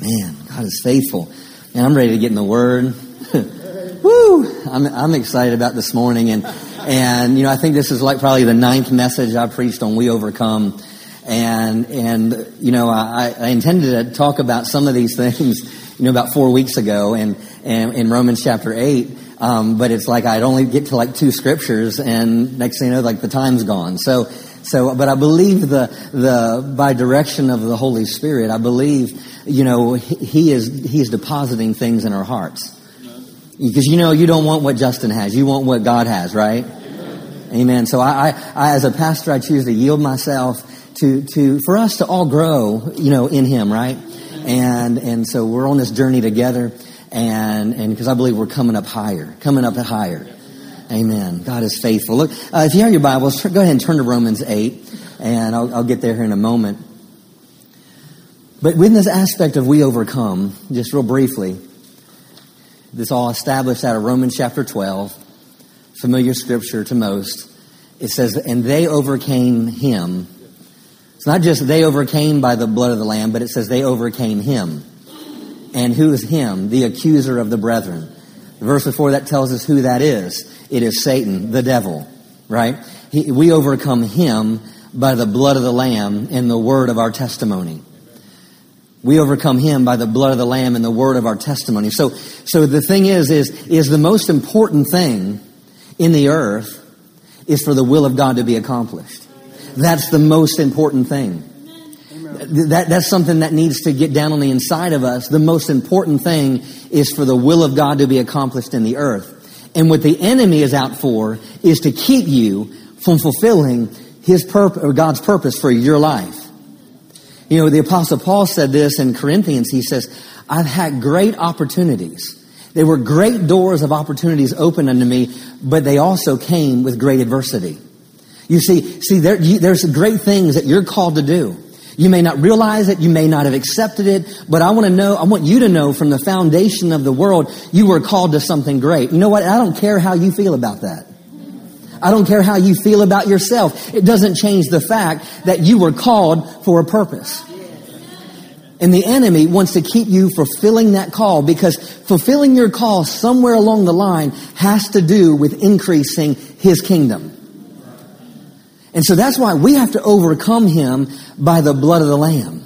Man, God is faithful. And I'm ready to get in the Word. Woo! I'm, I'm excited about this morning. And, and, you know, I think this is like probably the ninth message I preached on We Overcome. And, and, you know, I, I intended to talk about some of these things, you know, about four weeks ago and, and in Romans chapter 8. Um, but it's like I'd only get to like two scriptures and next thing you know, like the time's gone. So, so, but I believe the, the, by direction of the Holy Spirit, I believe, you know, he is, he is depositing things in our hearts. Because you know, you don't want what Justin has. You want what God has, right? Amen. Amen. So I, I, I, as a pastor, I choose to yield myself to, to, for us to all grow, you know, in Him, right? And, and so we're on this journey together and, and because I believe we're coming up higher, coming up higher. Amen. God is faithful. Look, uh, if you have your Bibles, go ahead and turn to Romans 8, and I'll, I'll get there here in a moment. But with this aspect of we overcome, just real briefly, this all established out of Romans chapter 12, familiar scripture to most. It says, and they overcame him. It's not just they overcame by the blood of the Lamb, but it says they overcame him. And who is him? The accuser of the brethren. The Verse before that tells us who that is. It is Satan, the devil, right? He, we overcome him by the blood of the Lamb and the word of our testimony. We overcome him by the blood of the Lamb and the word of our testimony. So, so the thing is, is, is the most important thing in the earth is for the will of God to be accomplished. That's the most important thing. That, that's something that needs to get down on the inside of us. The most important thing is for the will of God to be accomplished in the earth. And what the enemy is out for is to keep you from fulfilling his purpose or God's purpose for your life. You know, the apostle Paul said this in Corinthians. He says, I've had great opportunities. There were great doors of opportunities open unto me, but they also came with great adversity. You see, see, there, you, there's great things that you're called to do. You may not realize it. You may not have accepted it, but I want to know, I want you to know from the foundation of the world, you were called to something great. You know what? I don't care how you feel about that. I don't care how you feel about yourself. It doesn't change the fact that you were called for a purpose. And the enemy wants to keep you fulfilling that call because fulfilling your call somewhere along the line has to do with increasing his kingdom. And so that's why we have to overcome him by the blood of the Lamb.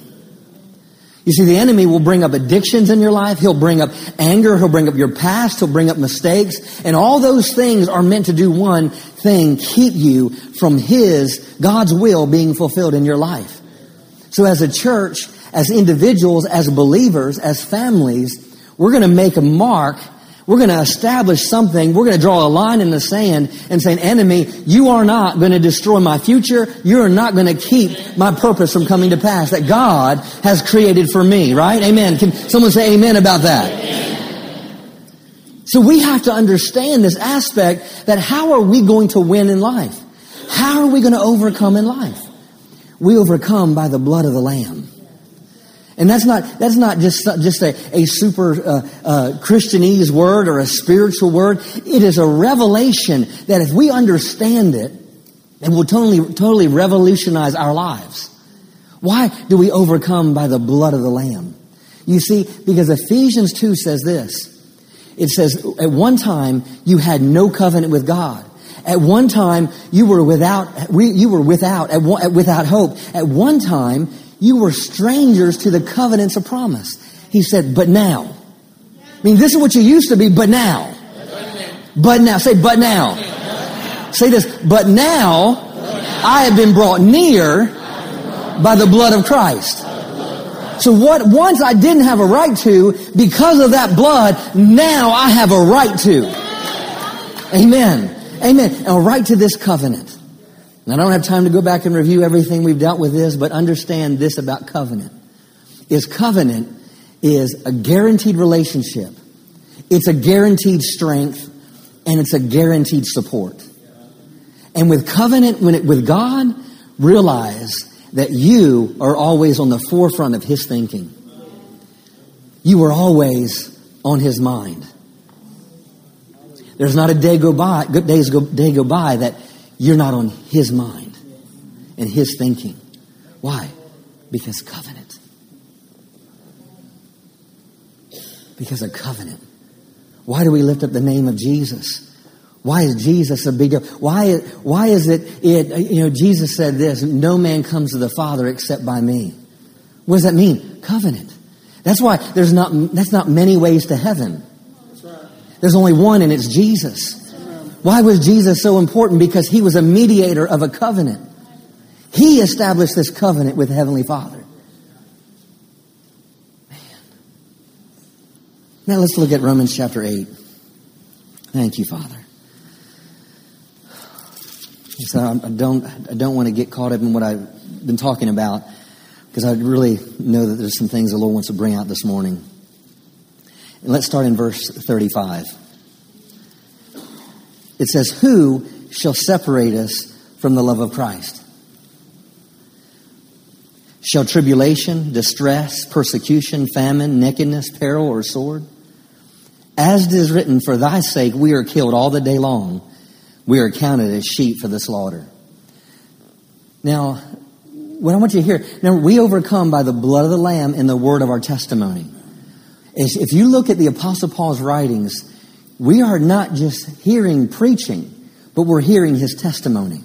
You see, the enemy will bring up addictions in your life. He'll bring up anger. He'll bring up your past. He'll bring up mistakes. And all those things are meant to do one thing, keep you from his, God's will being fulfilled in your life. So as a church, as individuals, as believers, as families, we're going to make a mark we're going to establish something. We're going to draw a line in the sand and say, enemy, you are not going to destroy my future. You're not going to keep my purpose from coming to pass that God has created for me, right? Amen. Can someone say amen about that? Amen. So we have to understand this aspect that how are we going to win in life? How are we going to overcome in life? We overcome by the blood of the Lamb. And that's not, that's not just, just a, a super uh, uh, Christianese word or a spiritual word. It is a revelation that if we understand it, it will totally, totally revolutionize our lives. Why do we overcome by the blood of the Lamb? You see, because Ephesians 2 says this. It says, at one time, you had no covenant with God. At one time, you were without, you were without, at without hope. At one time, you were strangers to the covenants of promise. He said, but now. I mean, this is what you used to be, but now. But now. Say, but now. Say this, but now I have been brought near by the blood of Christ. So what once I didn't have a right to, because of that blood, now I have a right to. Amen. Amen. A right to this covenant. I don't have time to go back and review everything we've dealt with this, but understand this about covenant. Is covenant is a guaranteed relationship. It's a guaranteed strength and it's a guaranteed support. And with covenant, when it, with God, realize that you are always on the forefront of His thinking. You are always on His mind. There's not a day go by, good days go, day go by that you're not on his mind and his thinking. Why? Because covenant. Because of covenant. Why do we lift up the name of Jesus? Why is Jesus a big deal? Why, why is it, it, you know, Jesus said this, no man comes to the Father except by me. What does that mean? Covenant. That's why there's not, that's not many ways to heaven. There's only one and it's Jesus. Why was Jesus so important? Because he was a mediator of a covenant. He established this covenant with Heavenly Father. Man. Now let's look at Romans chapter 8. Thank you, Father. So I don't, I don't want to get caught up in what I've been talking about because I really know that there's some things the Lord wants to bring out this morning. And let's start in verse 35. It says, Who shall separate us from the love of Christ? Shall tribulation, distress, persecution, famine, nakedness, peril, or sword? As it is written, For thy sake we are killed all the day long. We are counted as sheep for the slaughter. Now, what I want you to hear, now we overcome by the blood of the Lamb and the word of our testimony. If you look at the Apostle Paul's writings, we are not just hearing preaching, but we're hearing his testimony.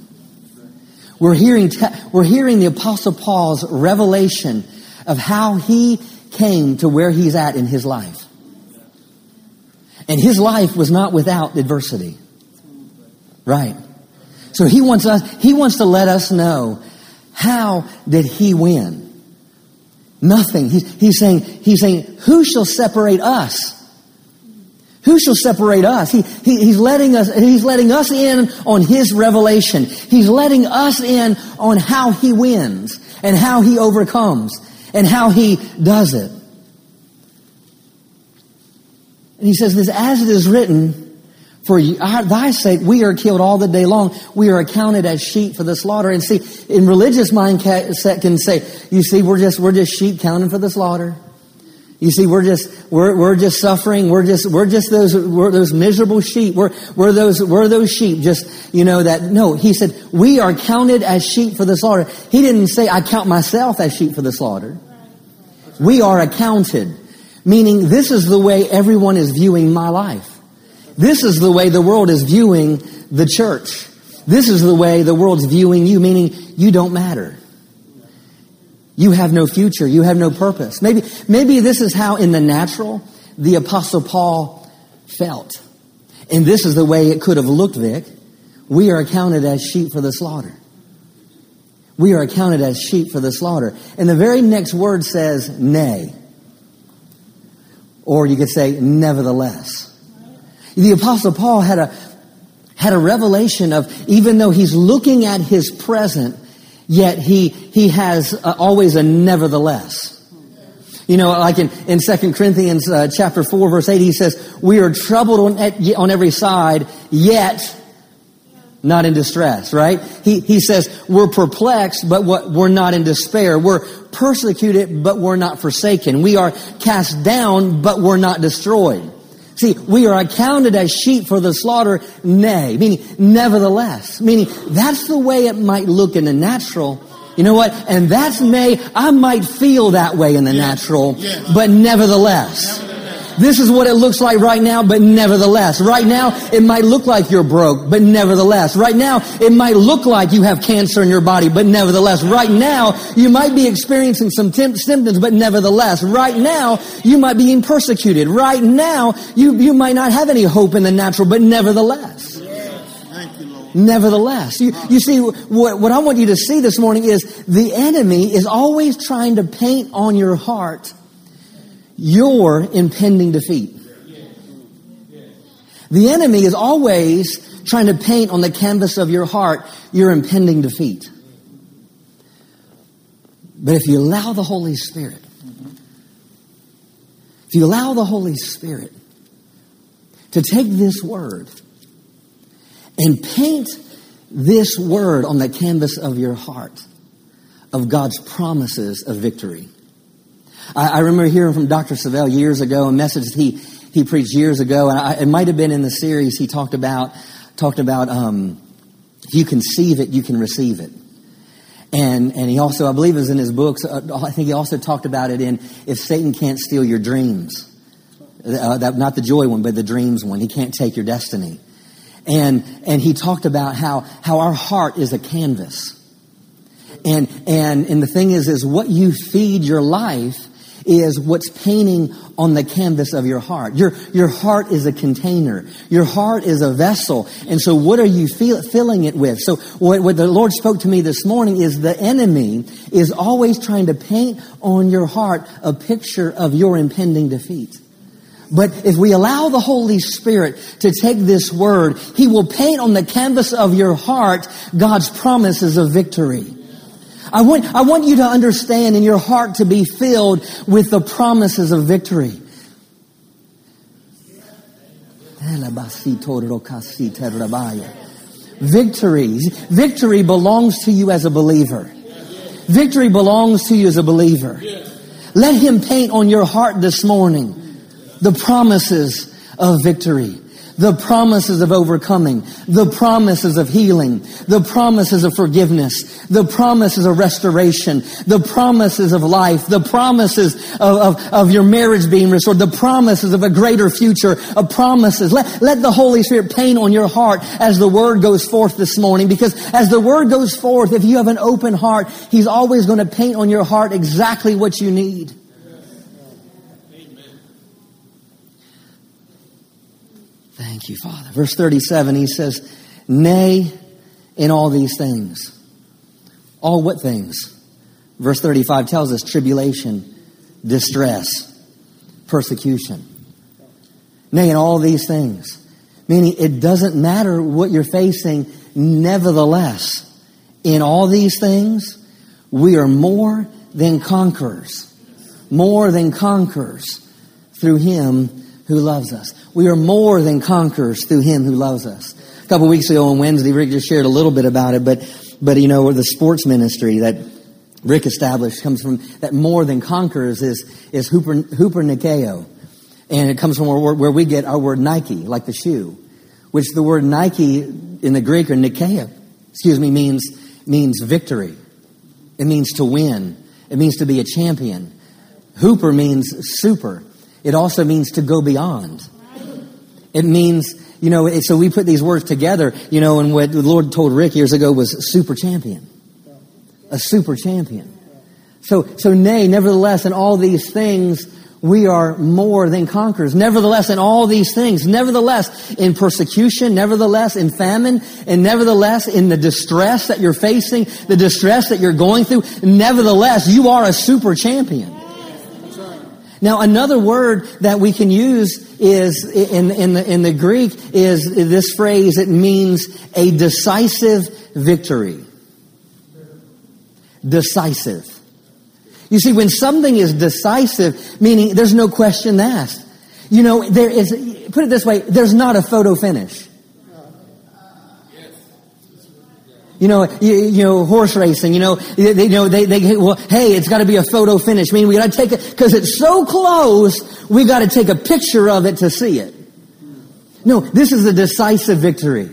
We're hearing, te- we're hearing the Apostle Paul's revelation of how he came to where he's at in his life. And his life was not without adversity. Right. So he wants us, he wants to let us know how did he win? Nothing. He's, he's saying, he's saying, who shall separate us? Who shall separate us? He, he, he's letting us, he's letting us in on his revelation. He's letting us in on how he wins and how he overcomes and how he does it. And he says this, as it is written, for thy sake, we are killed all the day long. We are accounted as sheep for the slaughter. And see, in religious mindset can say, you see, we're just, we're just sheep counting for the slaughter. You see, we're just, we're, we're just suffering. We're just, we're just those, we're those miserable sheep. We're, we're those, we're those sheep. Just, you know, that, no, he said, we are counted as sheep for the slaughter. He didn't say, I count myself as sheep for the slaughter. We are accounted. Meaning, this is the way everyone is viewing my life. This is the way the world is viewing the church. This is the way the world's viewing you, meaning you don't matter. You have no future. You have no purpose. Maybe, maybe this is how in the natural the apostle Paul felt. And this is the way it could have looked, Vic. We are accounted as sheep for the slaughter. We are accounted as sheep for the slaughter. And the very next word says, nay. Or you could say, nevertheless. The apostle Paul had a, had a revelation of even though he's looking at his present, yet he, he has uh, always a nevertheless. You know, like in, in 2 Corinthians uh, chapter 4 verse 8, he says, we are troubled on, on every side, yet not in distress, right? He, he says, we're perplexed, but what, we're not in despair. We're persecuted, but we're not forsaken. We are cast down, but we're not destroyed. See, we are accounted as sheep for the slaughter, nay, meaning nevertheless, meaning that's the way it might look in the natural. You know what? And that's nay, I might feel that way in the natural, but nevertheless. This is what it looks like right now, but nevertheless. Right now, it might look like you're broke, but nevertheless. Right now, it might look like you have cancer in your body, but nevertheless. Right now, you might be experiencing some symptoms, but nevertheless. Right now, you might be being persecuted. Right now, you, you might not have any hope in the natural, but nevertheless. Nevertheless, you, you see, what, what I want you to see this morning is the enemy is always trying to paint on your heart your impending defeat. The enemy is always trying to paint on the canvas of your heart your impending defeat. But if you allow the Holy Spirit, if you allow the Holy Spirit to take this word and paint this word on the canvas of your heart of God's promises of victory, I, I remember hearing from Dr. Savelle years ago a message he, he preached years ago, and I, it might have been in the series he talked about, talked about, um, if you conceive it, you can receive it. And, and he also, I believe it was in his books, uh, I think he also talked about it in If Satan Can't Steal Your Dreams. Uh, that, not the joy one, but the dreams one. He can't take your destiny. And, and he talked about how, how our heart is a canvas. And, and, and the thing is, is what you feed your life is what's painting on the canvas of your heart. Your, your heart is a container. Your heart is a vessel. And so what are you feel, filling it with? So what, what the Lord spoke to me this morning is the enemy is always trying to paint on your heart a picture of your impending defeat. But if we allow the Holy Spirit to take this word, He will paint on the canvas of your heart God's promises of victory. I want, I want you to understand in your heart to be filled with the promises of victory. Victory. Victory belongs to you as a believer. Victory belongs to you as a believer. Let him paint on your heart this morning the promises of victory the promises of overcoming, the promises of healing, the promises of forgiveness, the promises of restoration, the promises of life, the promises of, of, of your marriage being restored, the promises of a greater future, of promises. Let, let the Holy Spirit paint on your heart as the word goes forth this morning, because as the word goes forth, if you have an open heart, He's always going to paint on your heart exactly what you need. Thank you, Father. Verse 37, he says, Nay, in all these things. All what things? Verse 35 tells us tribulation, distress, persecution. Nay, in all these things. Meaning it doesn't matter what you're facing, nevertheless, in all these things, we are more than conquerors. More than conquerors through him who loves us. We are more than conquerors through him who loves us. A couple weeks ago on Wednesday, Rick just shared a little bit about it, but, but you know, the sports ministry that Rick established comes from that more than conquerors is, is Hooper, Hooper Nikeo. And it comes from where, where we get our word Nike, like the shoe, which the word Nike in the Greek or Nikeo, excuse me, means, means victory. It means to win. It means to be a champion. Hooper means super. It also means to go beyond. It means, you know, so we put these words together, you know, and what the Lord told Rick years ago was super champion. A super champion. So, so nay, nevertheless, in all these things, we are more than conquerors. Nevertheless, in all these things, nevertheless, in persecution, nevertheless, in famine, and nevertheless, in the distress that you're facing, the distress that you're going through, nevertheless, you are a super champion. Now, another word that we can use is in, in, the, in the Greek is this phrase. It means a decisive victory. Decisive. You see, when something is decisive, meaning there's no question asked. You know, there is, put it this way, there's not a photo finish. You know, you, you, know, horse racing, you know, they, you know, they, they, well, hey, it's gotta be a photo finish. I mean, we gotta take it, cause it's so close, we gotta take a picture of it to see it. No, this is a decisive victory.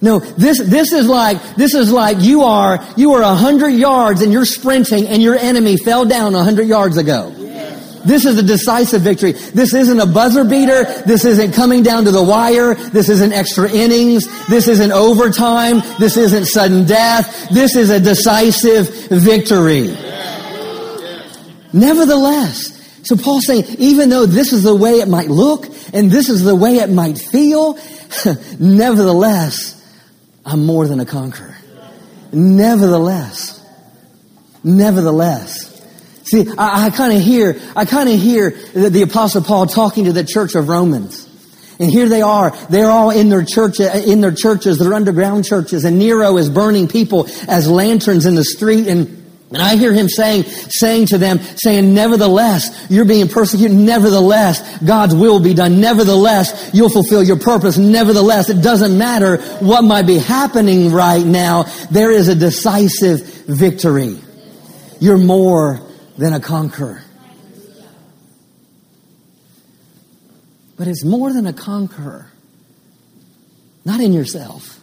No, this, this is like, this is like you are, you are a hundred yards and you're sprinting and your enemy fell down a hundred yards ago. This is a decisive victory. This isn't a buzzer beater. This isn't coming down to the wire. This isn't extra innings. This isn't overtime. This isn't sudden death. This is a decisive victory. Nevertheless, so Paul's saying, even though this is the way it might look and this is the way it might feel, nevertheless, I'm more than a conqueror. Nevertheless, nevertheless, See, I, I kind of hear, I kind of hear the, the apostle Paul talking to the church of Romans. And here they are. They're all in their church, uh, in their churches, their underground churches. And Nero is burning people as lanterns in the street. And, and I hear him saying, saying to them, saying, nevertheless, you're being persecuted. Nevertheless, God's will be done. Nevertheless, you'll fulfill your purpose. Nevertheless, it doesn't matter what might be happening right now. There is a decisive victory. You're more than a conqueror. But it's more than a conqueror. Not in yourself.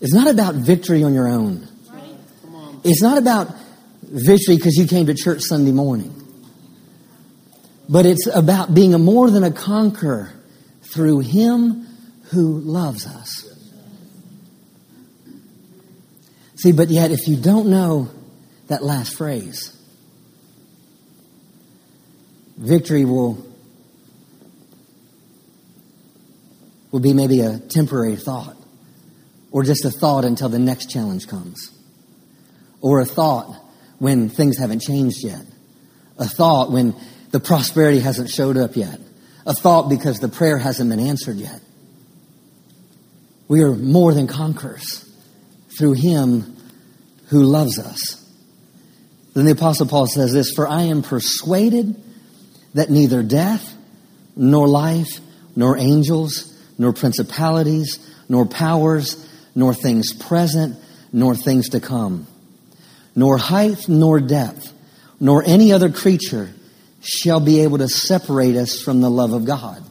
It's not about victory on your own. It's not about victory because you came to church Sunday morning. But it's about being a more than a conqueror through him who loves us. See, but yet if you don't know that last phrase, victory will will be maybe a temporary thought or just a thought until the next challenge comes or a thought when things haven't changed yet a thought when the prosperity hasn't showed up yet a thought because the prayer hasn't been answered yet. We are more than conquerors through him who loves us then the apostle paul says this for i am persuaded that neither death nor life nor angels nor principalities, nor powers, nor things present, nor things to come, nor height, nor depth, nor any other creature shall be able to separate us from the love of God.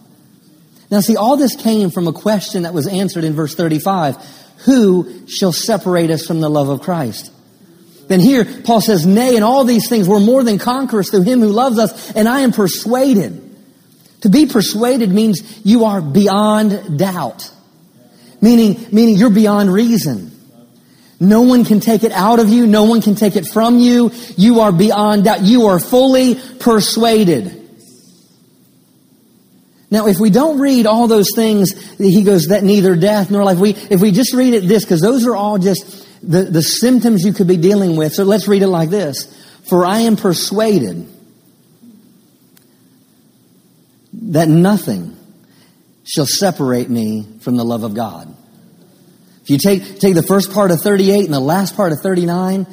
Now, see, all this came from a question that was answered in verse 35 Who shall separate us from the love of Christ? Then here, Paul says, Nay, in all these things, we're more than conquerors through him who loves us, and I am persuaded to be persuaded means you are beyond doubt. Meaning, meaning you're beyond reason. No one can take it out of you. No one can take it from you. You are beyond doubt. You are fully persuaded. Now, if we don't read all those things, he goes that neither death nor life. We, if we just read it this, because those are all just the, the symptoms you could be dealing with. So let's read it like this. For I am persuaded that nothing shall separate me from the love of God. If you take, take the first part of 38 and the last part of 39,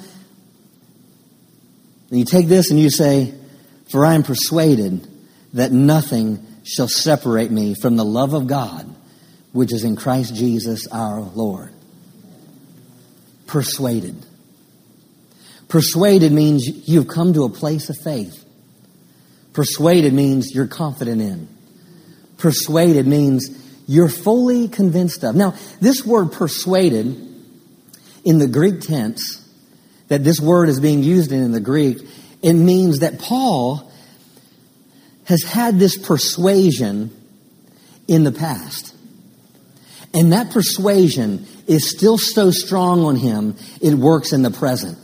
and you take this and you say, For I am persuaded that nothing shall separate me from the love of God, which is in Christ Jesus our Lord. Persuaded. Persuaded means you've come to a place of faith. Persuaded means you're confident in. Persuaded means you're fully convinced of. Now, this word persuaded in the Greek tense that this word is being used in in the Greek, it means that Paul has had this persuasion in the past. And that persuasion is still so strong on him, it works in the present.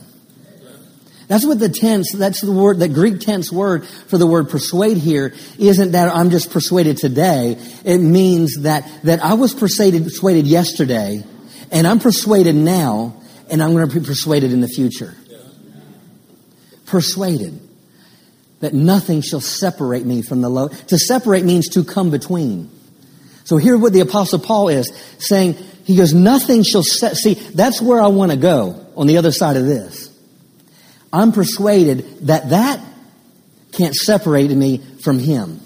That's what the tense, that's the word, the Greek tense word for the word persuade here isn't that I'm just persuaded today. It means that, that I was persuaded, persuaded yesterday and I'm persuaded now and I'm going to be persuaded in the future. Persuaded that nothing shall separate me from the love. To separate means to come between. So here what the apostle Paul is saying, he goes, nothing shall set, see, that's where I want to go on the other side of this. I'm persuaded that that can't separate me from Him.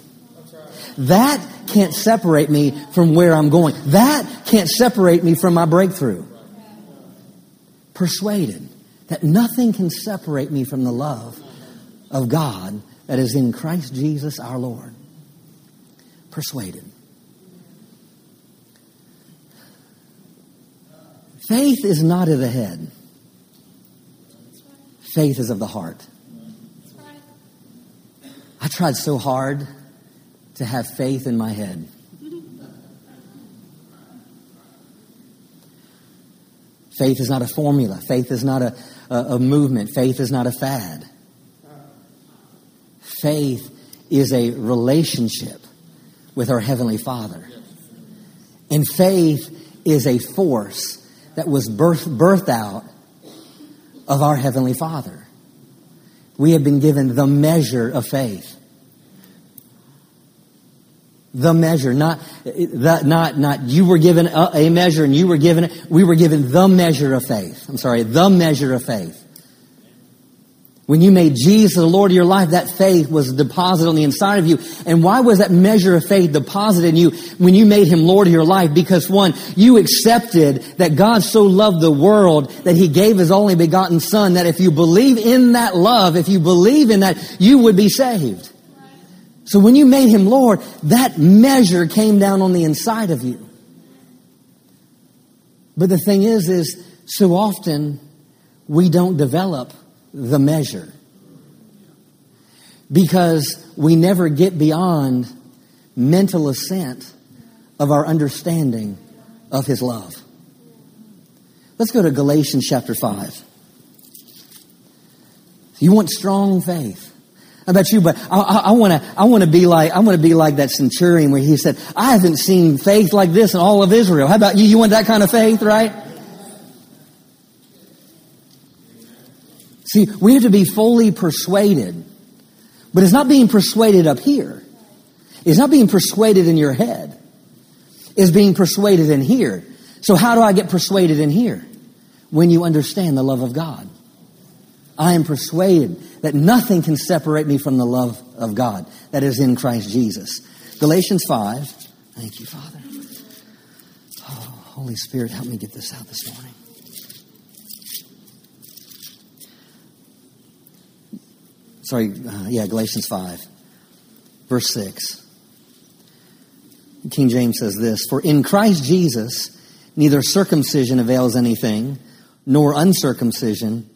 That can't separate me from where I'm going. That can't separate me from my breakthrough. Persuaded that nothing can separate me from the love of God that is in Christ Jesus our Lord. Persuaded. Faith is not of the head. Faith is of the heart. I tried so hard to have faith in my head. Faith is not a formula. Faith is not a, a, a, movement. Faith is not a fad. Faith is a relationship with our Heavenly Father. And faith is a force that was birth, birthed out of our Heavenly Father. We have been given the measure of faith. The measure, not, the, not, not you were given a, a measure and you were given, we were given the measure of faith. I'm sorry, the measure of faith. When you made Jesus the Lord of your life, that faith was deposited on the inside of you. And why was that measure of faith deposited in you when you made him Lord of your life? Because one, you accepted that God so loved the world that he gave his only begotten son, that if you believe in that love, if you believe in that, you would be saved. So when you made him Lord, that measure came down on the inside of you. But the thing is, is so often we don't develop the measure. because we never get beyond mental assent of our understanding of His love. Let's go to Galatians chapter 5. You want strong faith. I bet you, but I want to. I want to be like. I want to be like that centurion where he said, "I haven't seen faith like this in all of Israel." How about you? You want that kind of faith, right? See, we have to be fully persuaded, but it's not being persuaded up here. It's not being persuaded in your head. It's being persuaded in here. So, how do I get persuaded in here? When you understand the love of God. I am persuaded that nothing can separate me from the love of God that is in Christ Jesus. Galatians 5. Thank you, Father. Oh, Holy Spirit, help me get this out this morning. Sorry, uh, yeah, Galatians 5, verse 6. King James says this For in Christ Jesus, neither circumcision avails anything, nor uncircumcision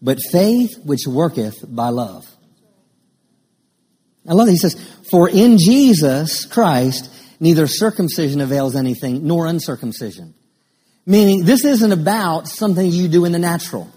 but faith which worketh by love. I love that he says, For in Jesus Christ, neither circumcision avails anything, nor uncircumcision. Meaning, this isn't about something you do in the natural.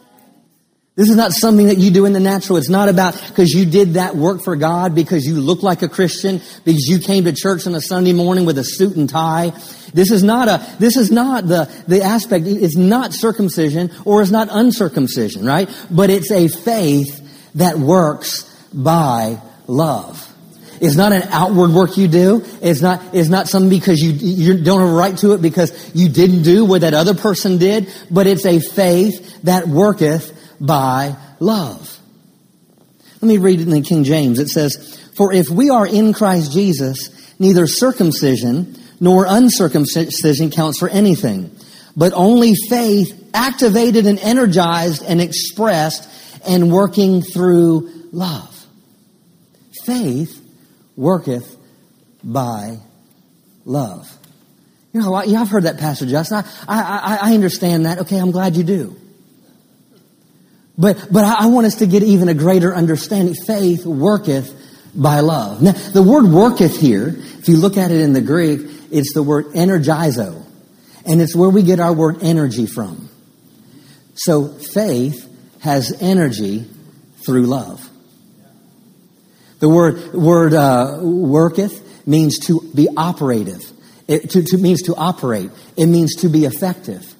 This is not something that you do in the natural. It's not about because you did that work for God, because you look like a Christian, because you came to church on a Sunday morning with a suit and tie. This is not a, this is not the, the aspect, it's not circumcision or it's not uncircumcision, right? But it's a faith that works by love. It's not an outward work you do. It's not, it's not something because you, you don't have a right to it because you didn't do what that other person did, but it's a faith that worketh by love. Let me read it in the King James. It says, For if we are in Christ Jesus, neither circumcision nor uncircumcision counts for anything, but only faith activated and energized and expressed and working through love. Faith worketh by love. You know, I, have heard that, Pastor Justin. I, I, I understand that. Okay, I'm glad you do. But, but I want us to get even a greater understanding. Faith worketh by love. Now, the word worketh here, if you look at it in the Greek, it's the word energizo. And it's where we get our word energy from. So faith has energy through love. The word, word uh, worketh means to be operative. It to, to, means to operate. It means to be effective.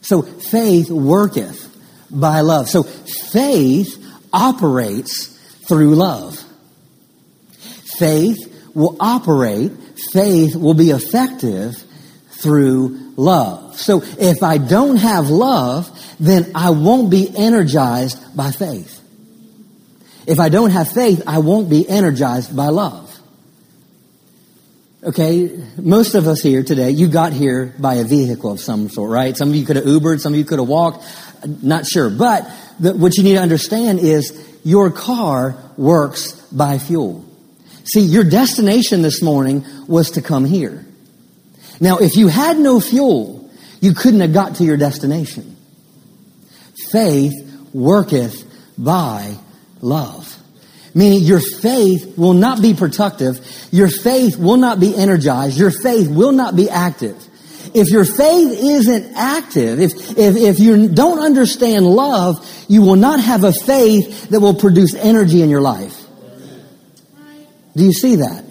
So faith worketh by love. So faith operates through love. Faith will operate, faith will be effective through love. So if I don't have love, then I won't be energized by faith. If I don't have faith, I won't be energized by love. Okay, most of us here today, you got here by a vehicle of some sort, right? Some of you could have Ubered, some of you could have walked, not sure. But the, what you need to understand is your car works by fuel. See, your destination this morning was to come here. Now, if you had no fuel, you couldn't have got to your destination. Faith worketh by love. Meaning your faith will not be productive. Your faith will not be energized. Your faith will not be active. If your faith isn't active, if, if, if you don't understand love, you will not have a faith that will produce energy in your life. Do you see that?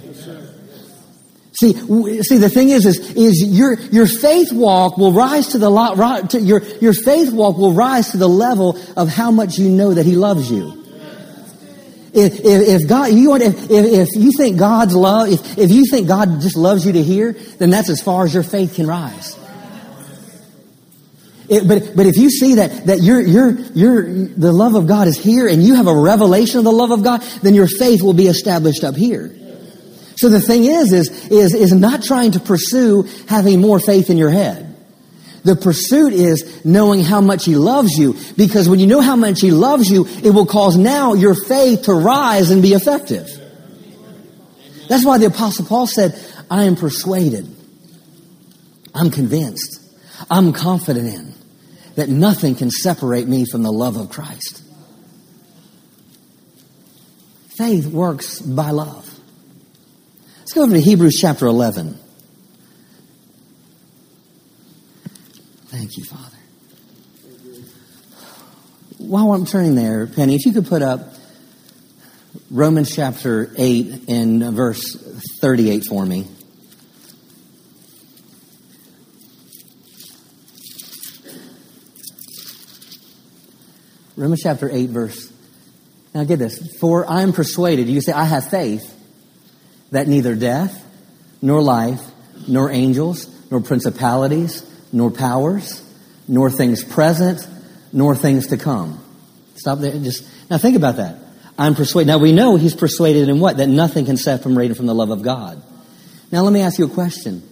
See, see, the thing is, is, is your, your faith walk will rise to the, to your, your faith walk will rise to the level of how much you know that He loves you. If, if, God, you want, if, if you think God's love, if, if you think God just loves you to hear, then that's as far as your faith can rise. It, but, but if you see that, that you're, you're, you're, the love of God is here and you have a revelation of the love of God, then your faith will be established up here. So the thing is, is, is, is not trying to pursue having more faith in your head. The pursuit is knowing how much He loves you. Because when you know how much He loves you, it will cause now your faith to rise and be effective. That's why the Apostle Paul said, I am persuaded. I'm convinced. I'm confident in that nothing can separate me from the love of Christ. faith works by love. Let's go over to Hebrews chapter 11. Thank you, Father. While I'm turning there, Penny, if you could put up Romans chapter 8 and verse 38 for me. Romans chapter 8, verse. Now get this. For I am persuaded, you say, I have faith that neither death, nor life, nor angels, nor principalities, nor powers, nor things present, nor things to come. Stop there. Just now think about that. I'm persuaded. Now we know he's persuaded in what? That nothing can separate him from the love of God. Now let me ask you a question.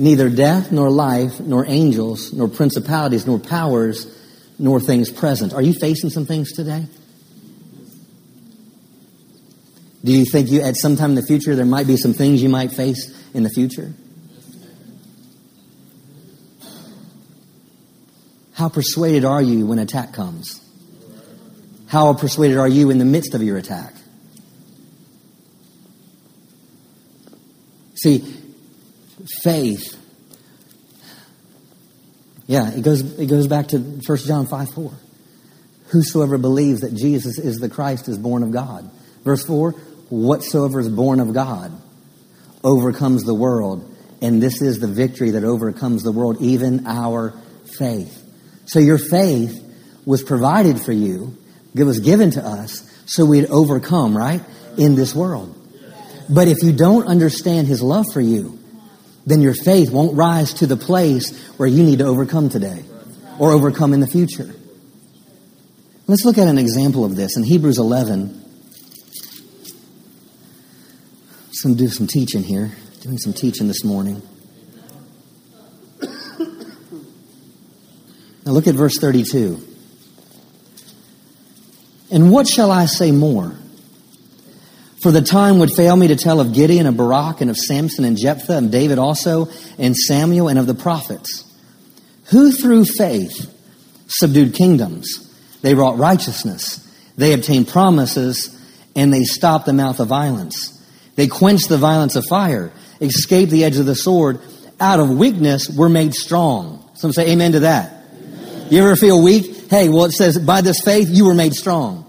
neither death, nor life, nor angels, nor principalities, nor powers, nor things present. Are you facing some things today? Do you think you, at some time in the future, there might be some things you might face in the future? How persuaded are you when attack comes? How persuaded are you in the midst of your attack? See, faith. Yeah, it goes, it goes back to 1 John 5 4. Whosoever believes that Jesus is the Christ is born of God. Verse 4 Whatsoever is born of God overcomes the world. And this is the victory that overcomes the world, even our faith. So your faith was provided for you, it was given to us so we'd overcome, right, in this world. But if you don't understand his love for you, then your faith won't rise to the place where you need to overcome today or overcome in the future. Let's look at an example of this in Hebrews 11. To do some teaching here, doing some teaching this morning. Now look at verse 32. And what shall I say more? For the time would fail me to tell of Gideon and Barak and of Samson and Jephthah and David also and Samuel and of the prophets, who through faith subdued kingdoms. They wrought righteousness. They obtained promises and they stopped the mouth of violence. They quenched the violence of fire, escaped the edge of the sword. Out of weakness were made strong. Some say amen to that. Amen. You ever feel weak? Hey, well, it says, by this faith, you were made strong.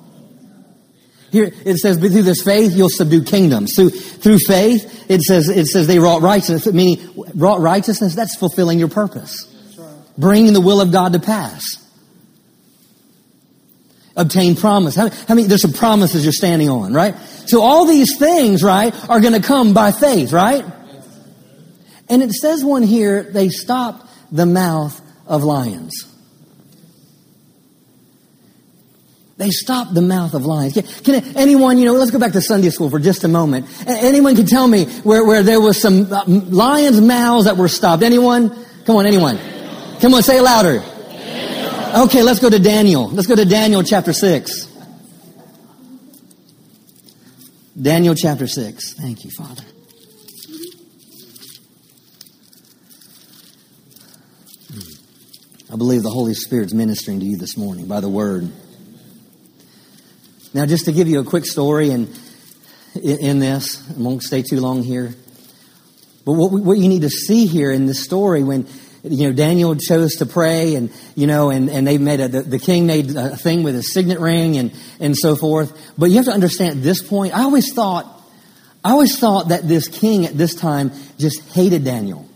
Here it says, but through this faith you'll subdue kingdoms. Through, through faith, it says, it says they wrought righteousness, meaning wrought righteousness, that's fulfilling your purpose. Bringing the will of God to pass. Obtain promise. How, how many, there's some promises you're standing on, right? So all these things, right, are going to come by faith, right? And it says one here, they stopped the mouth of lions. They stopped the mouth of lions. Can, can, anyone, you know, let's go back to Sunday school for just a moment. Anyone can tell me where, where there was some uh, lions' mouths that were stopped? Anyone? Come on, anyone. Come on, say louder. Okay, let's go to Daniel. Let's go to Daniel chapter 6. Daniel chapter 6. Thank you, Father. I believe the Holy Spirit's ministering to you this morning by the word. Now, just to give you a quick story and in, this, I won't stay too long here. But what, what you need to see here in this story when you know Daniel chose to pray and you know and, and they made a the, the king made a thing with a signet ring and and so forth. But you have to understand at this point, I always thought I always thought that this king at this time just hated Daniel.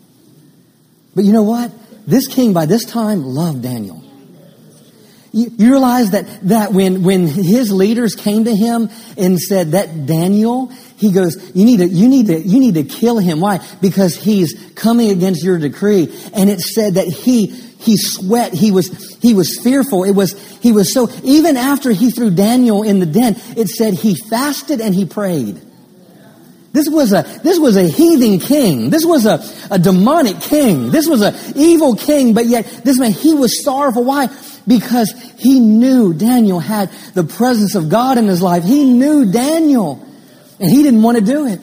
But you know what? This king by this time loved Daniel. You, you realize that, that when, when his leaders came to him and said that Daniel, he goes, you need to, you need to, you need to kill him. Why? Because he's coming against your decree. And it said that he, he sweat. He was, he was fearful. It was, he was so, even after he threw Daniel in the den, it said he fasted and he prayed. This was a, this was a heathen king. This was a, a demonic king. This was an evil king, but yet this man, he was sorrowful. Why? Because he knew Daniel had the presence of God in his life. He knew Daniel and he didn't want to do it.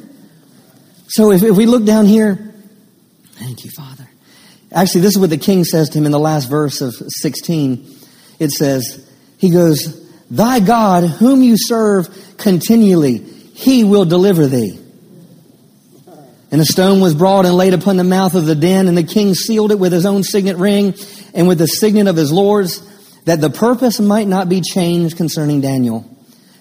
So if, if we look down here, thank you, Father. Actually, this is what the king says to him in the last verse of 16. It says, he goes, Thy God, whom you serve continually, he will deliver thee. And a stone was brought and laid upon the mouth of the den, and the king sealed it with his own signet ring and with the signet of his lords, that the purpose might not be changed concerning Daniel.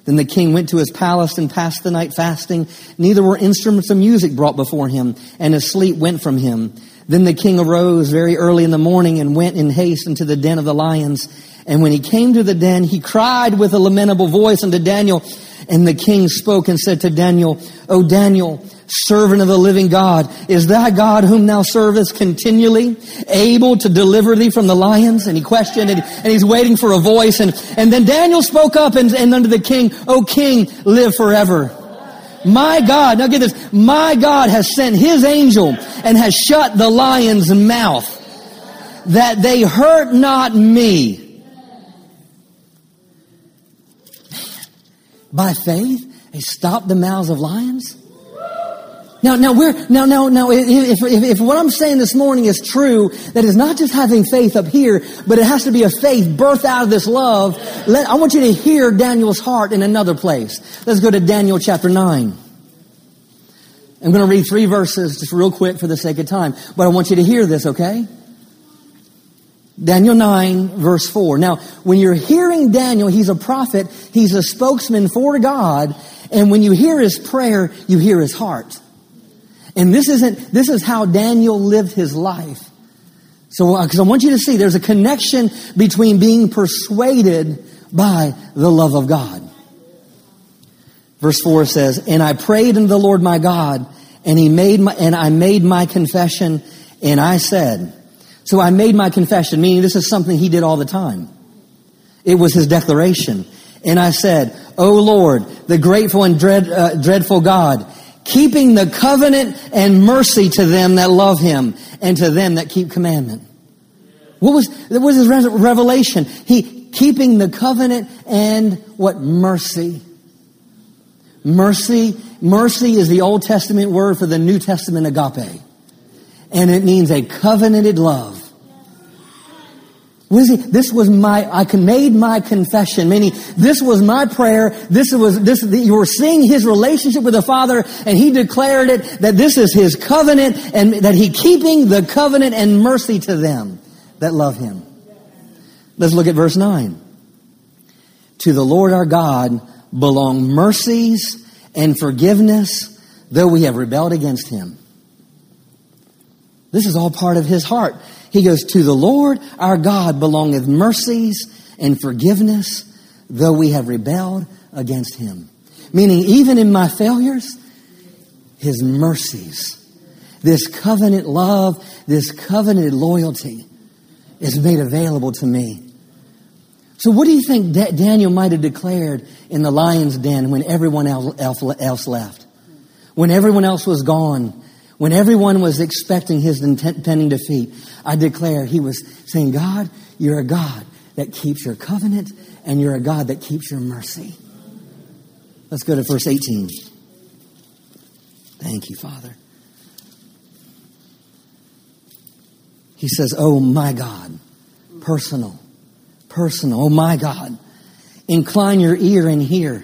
Then the king went to his palace and passed the night fasting. Neither were instruments of music brought before him, and his sleep went from him. Then the king arose very early in the morning and went in haste into the den of the lions. And when he came to the den, he cried with a lamentable voice unto Daniel. And the king spoke and said to Daniel, O Daniel, servant of the living God, is that God whom thou servest continually able to deliver thee from the lions? And he questioned and, and he's waiting for a voice. And, and then Daniel spoke up and, and unto the king, O king, live forever. My God, now get this, my God has sent his angel and has shut the lion's mouth that they hurt not me. By faith, they stopped the mouths of lions. Now, now we're, now, now, now, if, if, if what I'm saying this morning is true, that is not just having faith up here, but it has to be a faith birthed out of this love. Let, I want you to hear Daniel's heart in another place. Let's go to Daniel chapter 9. I'm going to read three verses just real quick for the sake of time, but I want you to hear this, okay? Daniel 9 verse 4. Now, when you're hearing Daniel, he's a prophet, he's a spokesman for God, and when you hear his prayer, you hear his heart. And this isn't, this is how Daniel lived his life. So, because uh, I want you to see there's a connection between being persuaded by the love of God. Verse 4 says, And I prayed unto the Lord my God, and he made my, and I made my confession, and I said, so I made my confession, meaning this is something he did all the time. It was his declaration. And I said, O Lord, the grateful and dread, uh, dreadful God, keeping the covenant and mercy to them that love him and to them that keep commandment. What was, what was his revelation? He, keeping the covenant and what? Mercy. Mercy, mercy is the Old Testament word for the New Testament agape. And it means a covenanted love. Is? This was my, I made my confession, meaning this was my prayer. This was, this, you were seeing his relationship with the Father and he declared it that this is his covenant and that he keeping the covenant and mercy to them that love him. Let's look at verse 9. To the Lord our God belong mercies and forgiveness, though we have rebelled against him. This is all part of his heart. He goes, To the Lord our God belongeth mercies and forgiveness, though we have rebelled against him. Meaning, even in my failures, his mercies, this covenant love, this covenant loyalty is made available to me. So, what do you think Daniel might have declared in the lion's den when everyone else left? When everyone else was gone when everyone was expecting his impending defeat, I declare he was saying, God, you're a God that keeps your covenant and you're a God that keeps your mercy. Let's go to verse 18. Thank you, Father. He says, Oh my God, personal, personal, oh my God, incline your ear and hear.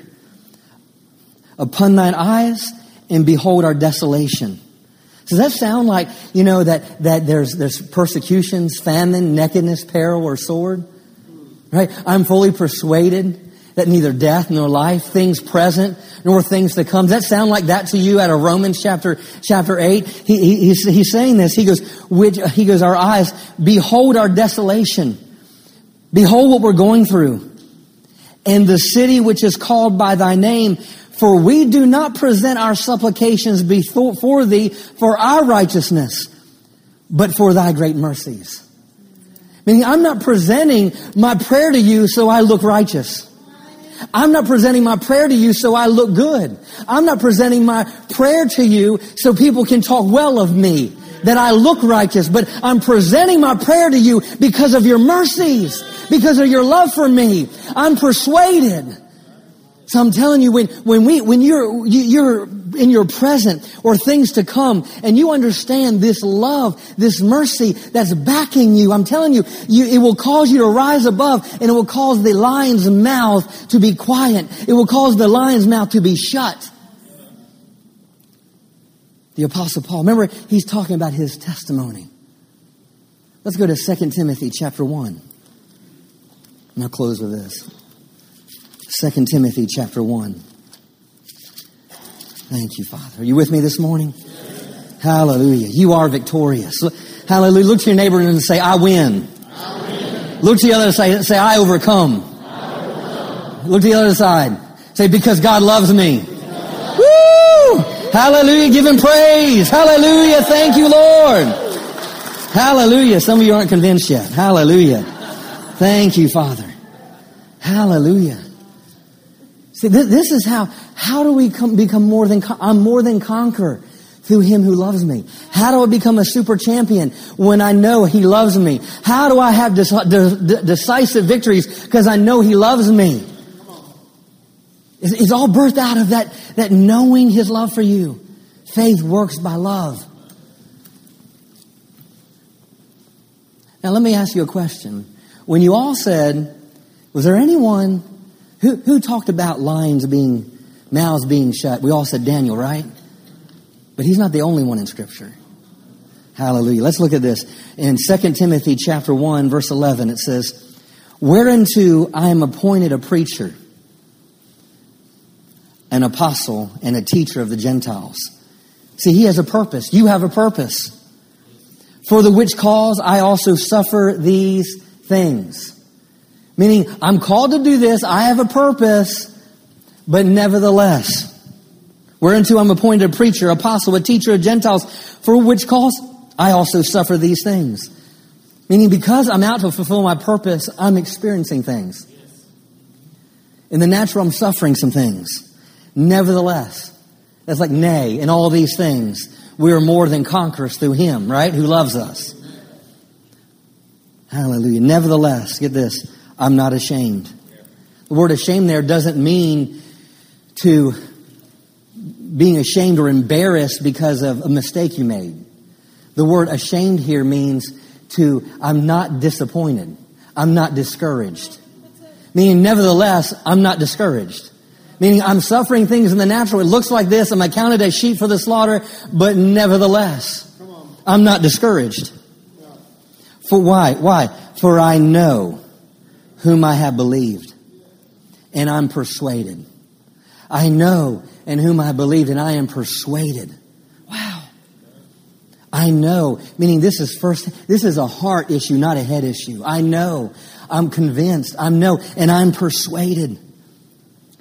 Upon thine eyes and behold our desolation. Does that sound like, you know, that, that there's, there's persecutions, famine, nakedness, peril, or sword? Right? I'm fully persuaded that neither death nor life, things present nor things to come. Does that sound like that to you out of Romans chapter, chapter 8? He, he, he's, he's saying this. He goes, which, he goes, our eyes, behold our desolation. Behold what we're going through. And the city which is called by thy name, for we do not present our supplications before thee for our righteousness, but for thy great mercies. Meaning, I'm not presenting my prayer to you so I look righteous. I'm not presenting my prayer to you so I look good. I'm not presenting my prayer to you so people can talk well of me, that I look righteous, but I'm presenting my prayer to you because of your mercies, because of your love for me. I'm persuaded So I'm telling you, when, when we, when you're, you're in your present or things to come and you understand this love, this mercy that's backing you, I'm telling you, you, it will cause you to rise above and it will cause the lion's mouth to be quiet. It will cause the lion's mouth to be shut. The apostle Paul, remember, he's talking about his testimony. Let's go to 2 Timothy chapter 1. And I'll close with this. 2 Timothy chapter 1. Thank you, Father. Are you with me this morning? Yes. Hallelujah. You are victorious. Hallelujah. Look to your neighbor and say, I win. I win. Look to the other side and say, I overcome. I overcome. Look to the other side. Say, because God loves me. Woo! Hallelujah. Give him praise. Hallelujah. Thank you, Lord. Hallelujah. Some of you aren't convinced yet. Hallelujah. Thank you, Father. Hallelujah. See, this, this is how, how do we come, become more than, I'm more than conqueror through him who loves me. How do I become a super champion when I know he loves me? How do I have decisive victories because I know he loves me? It's, it's all birthed out of that, that knowing his love for you. Faith works by love. Now let me ask you a question. When you all said, was there anyone who, who talked about lines being, mouths being shut? We all said Daniel, right? But he's not the only one in Scripture. Hallelujah. Let's look at this. In 2 Timothy chapter 1, verse 11, it says, Whereunto I am appointed a preacher, an apostle, and a teacher of the Gentiles. See, he has a purpose. You have a purpose. For the which cause I also suffer these things. Meaning, I'm called to do this, I have a purpose, but nevertheless. Whereunto I'm appointed a preacher, apostle, a teacher of Gentiles, for which cause I also suffer these things. Meaning, because I'm out to fulfill my purpose, I'm experiencing things. In the natural, I'm suffering some things. Nevertheless, that's like nay, in all these things, we are more than conquerors through Him, right? Who loves us. Hallelujah. Nevertheless, get this. I'm not ashamed. The word ashamed there doesn't mean to being ashamed or embarrassed because of a mistake you made. The word ashamed here means to, I'm not disappointed. I'm not discouraged. Meaning, nevertheless, I'm not discouraged. Meaning, I'm suffering things in the natural. It looks like this. I'm accounted as sheep for the slaughter, but nevertheless, I'm not discouraged. For why? Why? For I know whom I have believed, and I'm persuaded. I know in whom I believed, and I am persuaded. Wow. I know, meaning this is first, this is a heart issue, not a head issue. I know, I'm convinced, I know, and I'm persuaded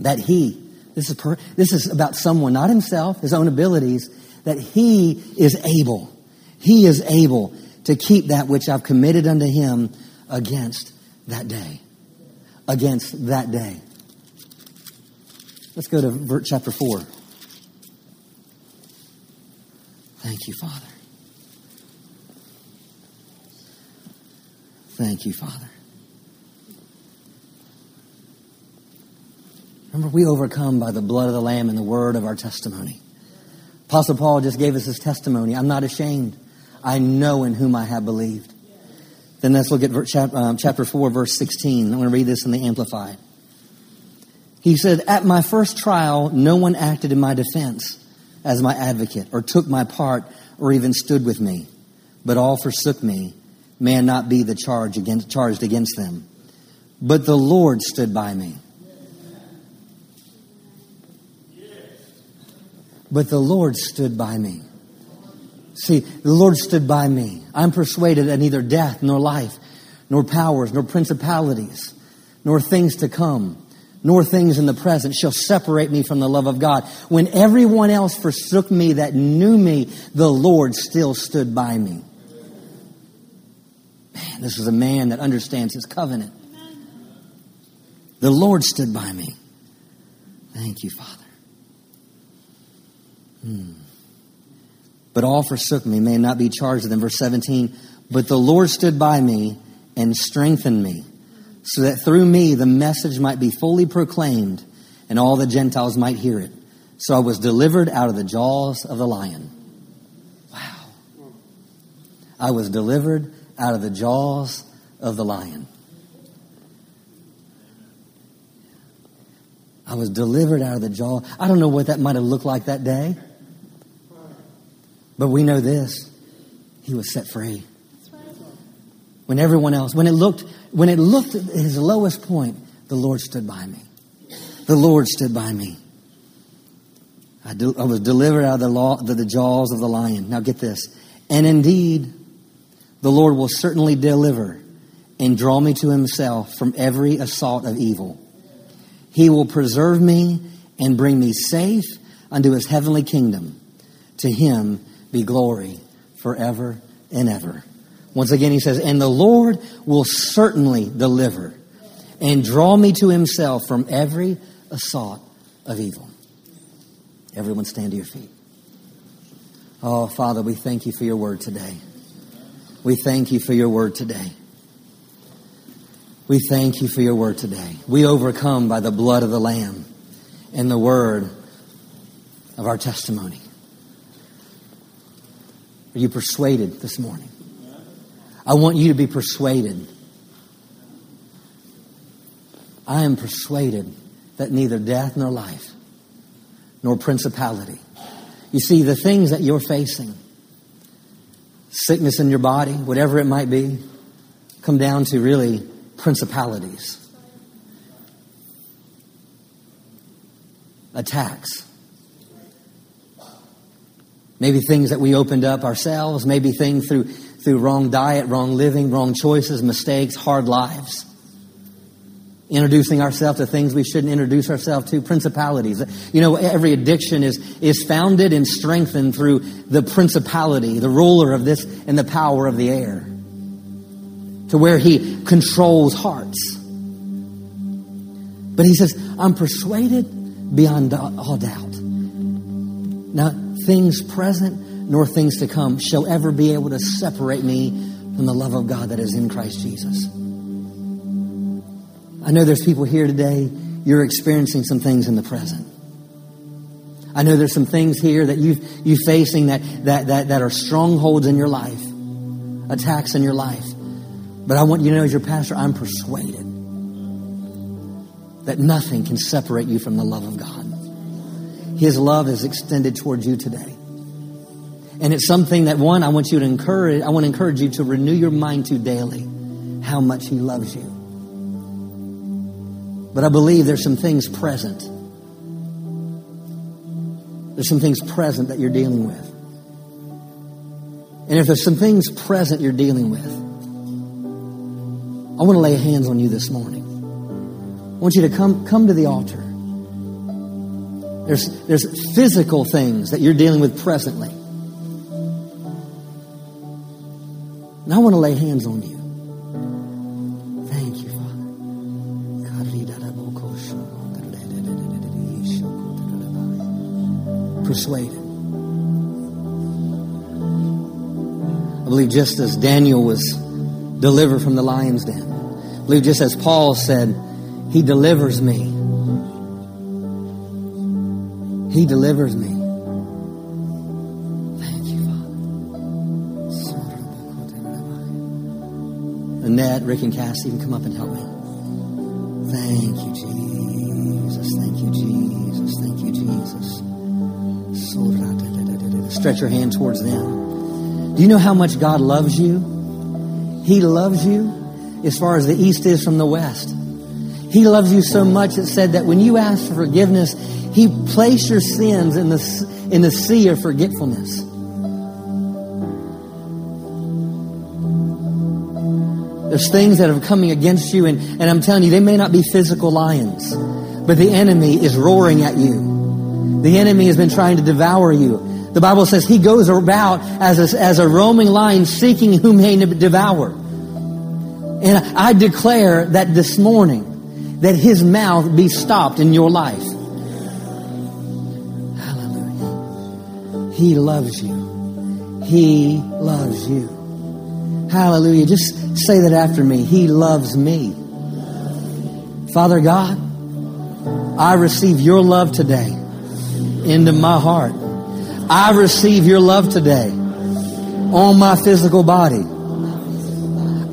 that he, this is, per, this is about someone, not himself, his own abilities, that he is able, he is able to keep that which I've committed unto him against that day against that day. Let's go to chapter 4. Thank you, Father. Thank you, Father. Remember, we overcome by the blood of the Lamb and the word of our testimony. Apostle Paul just gave us his testimony. I'm not ashamed. I know in whom I have believed. Then let's look at um, chapter 4, verse 16. I'm going to read this in the Amplified. He said, At my first trial, no one acted in my defense as my advocate, or took my part, or even stood with me, but all forsook me. May not be the charge against, charged against them. But the Lord stood by me. But the Lord stood by me. See, the Lord stood by me. I'm persuaded that neither death, nor life, nor powers, nor principalities, nor things to come, nor things in the present shall separate me from the love of God. When everyone else forsook me that knew me, the Lord still stood by me. Man, this is a man that understands his covenant. The Lord stood by me. Thank you, Father. Hmm but all forsook me. May not be charged with them. Verse 17, but the Lord stood by me and strengthened me, so that through me the message might be fully proclaimed, and all the Gentiles might hear it. So I was delivered out of the jaws of the lion. Wow. I was delivered out of the jaws of the lion. I was delivered out of the jaw. I don't know what that might have looked like that day. But we know this. He was set free. When everyone else, when it looked, when it looked at his lowest point, the Lord stood by me. The Lord stood by me. I, do, I was delivered out of the, law, the, the jaws of the lion. Now get this. And indeed, the Lord will certainly deliver and draw me to himself from every assault of evil. He will preserve me and bring me safe unto his heavenly kingdom. To him be glory forever and ever. Once again, he says, And the Lord will certainly deliver and draw me to himself from every assault of evil. Everyone stand to your feet. Oh, Father, we thank you for your word today. We thank you for your word today. We thank you for your word today. We overcome by the blood of the Lamb and the word of our testimony. Are you persuaded this morning? I want you to be persuaded. I am persuaded that neither death nor life, nor principality. You see, the things that you're facing, sickness in your body, whatever it might be, come down to really principalities, attacks. Maybe things that we opened up ourselves, maybe things through, through wrong diet, wrong living, wrong choices, mistakes, hard lives introducing ourselves to things we shouldn't introduce ourselves to, principalities. You know, every addiction is, is founded and strengthened through the principality, the ruler of this and the power of the air, to where he controls hearts. But he says, I'm persuaded beyond all doubt. Now, things present nor things to come shall ever be able to separate me from the love of God that is in Christ Jesus. I know there's people here today, you're experiencing some things in the present. I know there's some things here that you you facing that, that, that, that are strongholds in your life, attacks in your life. But I want you to know, as your pastor, I'm persuaded that nothing can separate you from the love of God. His love is extended towards you today. And it's something that, one, I want you to encourage, I want to encourage you to renew your mind to daily how much He loves you. But I believe there's some things present. There's some things present that you're dealing with. And if there's some things present you're dealing with, I want to lay hands on you this morning. I want you to come, come to the altar. There's, there's physical things that you're dealing with presently. And I want to lay hands on you. Thank you, Father. Persuaded. I believe just as Daniel was delivered from the lion's den, I believe just as Paul said, He delivers me. He delivers me. Thank you, Father. Annette, Rick, and Cassie, even come up and help me. Thank you, Jesus. Thank you, Jesus. Thank you, Jesus. Stretch your hand towards them. Do you know how much God loves you? He loves you as far as the east is from the west. He loves you so much it said that when you ask for forgiveness, He placed your sins in the, in the sea of forgetfulness. There's things that are coming against you, and, and I'm telling you, they may not be physical lions, but the enemy is roaring at you. The enemy has been trying to devour you. The Bible says he goes about as a, as a roaming lion seeking whom he may devour. And I declare that this morning that his mouth be stopped in your life. He loves you. He loves you. Hallelujah. Just say that after me. He loves me. Father God, I receive your love today into my heart. I receive your love today on my physical body.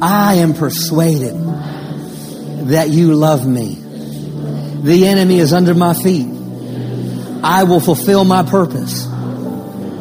I am persuaded that you love me. The enemy is under my feet. I will fulfill my purpose.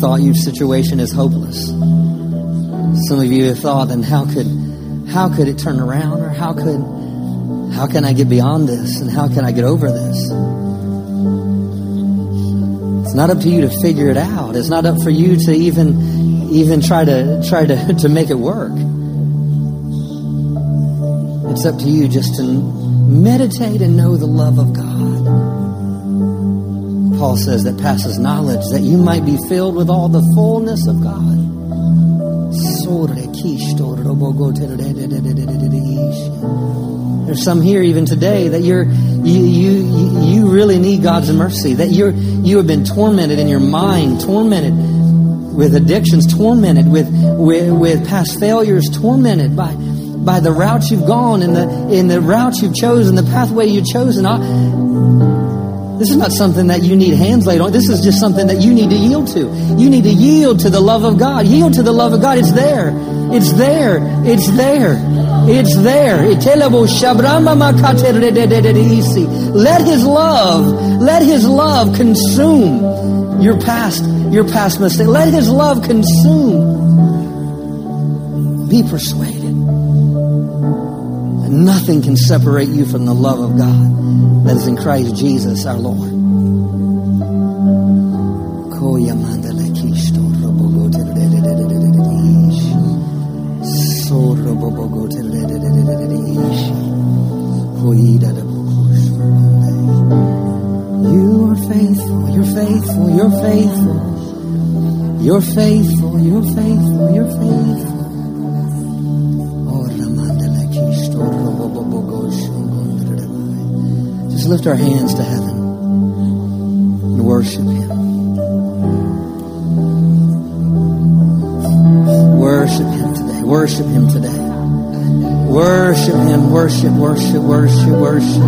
thought your situation is hopeless. Some of you have thought, then how could how could it turn around or how could how can I get beyond this and how can I get over this? It's not up to you to figure it out. It's not up for you to even even try to try to, to make it work. It's up to you just to meditate and know the love of God. Paul says that passes knowledge, that you might be filled with all the fullness of God. There's some here even today that you're you you you really need God's mercy. That you're you have been tormented in your mind, tormented with addictions, tormented with with, with past failures, tormented by by the route you've gone and the in the route you've chosen, the pathway you've chosen. I, this is not something that you need hands laid on. This is just something that you need to yield to. You need to yield to the love of God. Yield to the love of God. It's there. It's there. It's there. It's there. Let His love, let His love consume your past, your past mistake. Let His love consume. Be persuaded. Nothing can separate you from the love of God that is in Christ Jesus our Lord. You are faithful, you're faithful, you're faithful. You're faithful, you're faithful, you're faithful. Lift our hands to heaven and worship Him. Worship Him today. Worship Him today. Worship Him. Worship, worship, worship, worship.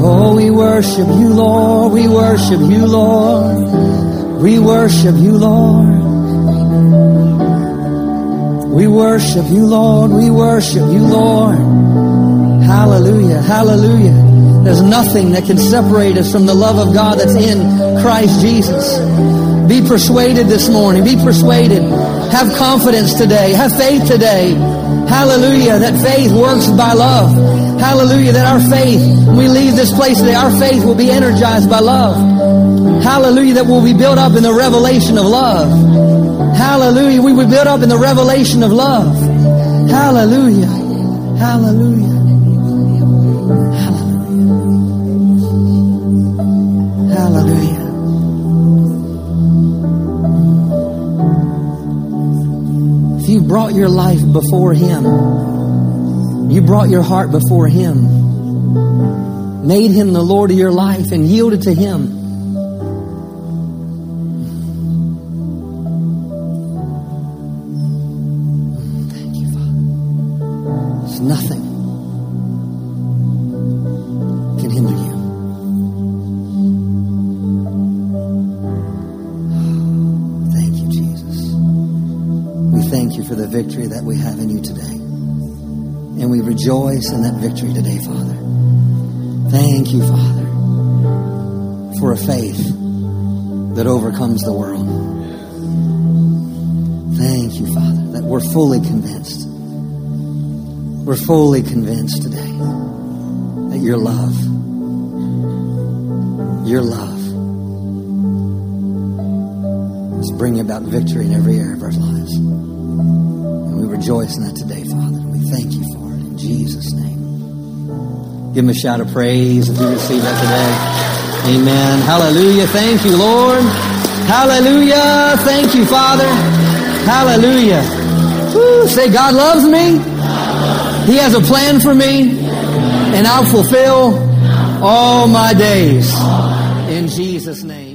Oh, we worship you, Lord. We worship you, Lord. We worship you, Lord. We worship you, Lord. We worship you, Lord. Hallelujah. Hallelujah. There's nothing that can separate us from the love of God that's in Christ Jesus. Be persuaded this morning. Be persuaded. Have confidence today. Have faith today. Hallelujah. That faith works by love. Hallelujah, that our faith, when we leave this place today, our faith will be energized by love. Hallelujah, that we'll be built up in the revelation of love. Hallelujah, we will be built up in the revelation of love. Hallelujah. Hallelujah. Hallelujah. Your life before Him, you brought your heart before Him, made Him the Lord of your life, and yielded to Him. Rejoice in that victory today, Father. Thank you, Father, for a faith that overcomes the world. Thank you, Father, that we're fully convinced. We're fully convinced today that your love, your love, is bringing about victory in every area of our lives. And we rejoice in that today, Give him a shout of praise if you receive that today. Amen. Hallelujah. Thank you, Lord. Hallelujah. Thank you, Father. Hallelujah. Woo. Say, God loves me. He has a plan for me. And I'll fulfill all my days. In Jesus' name.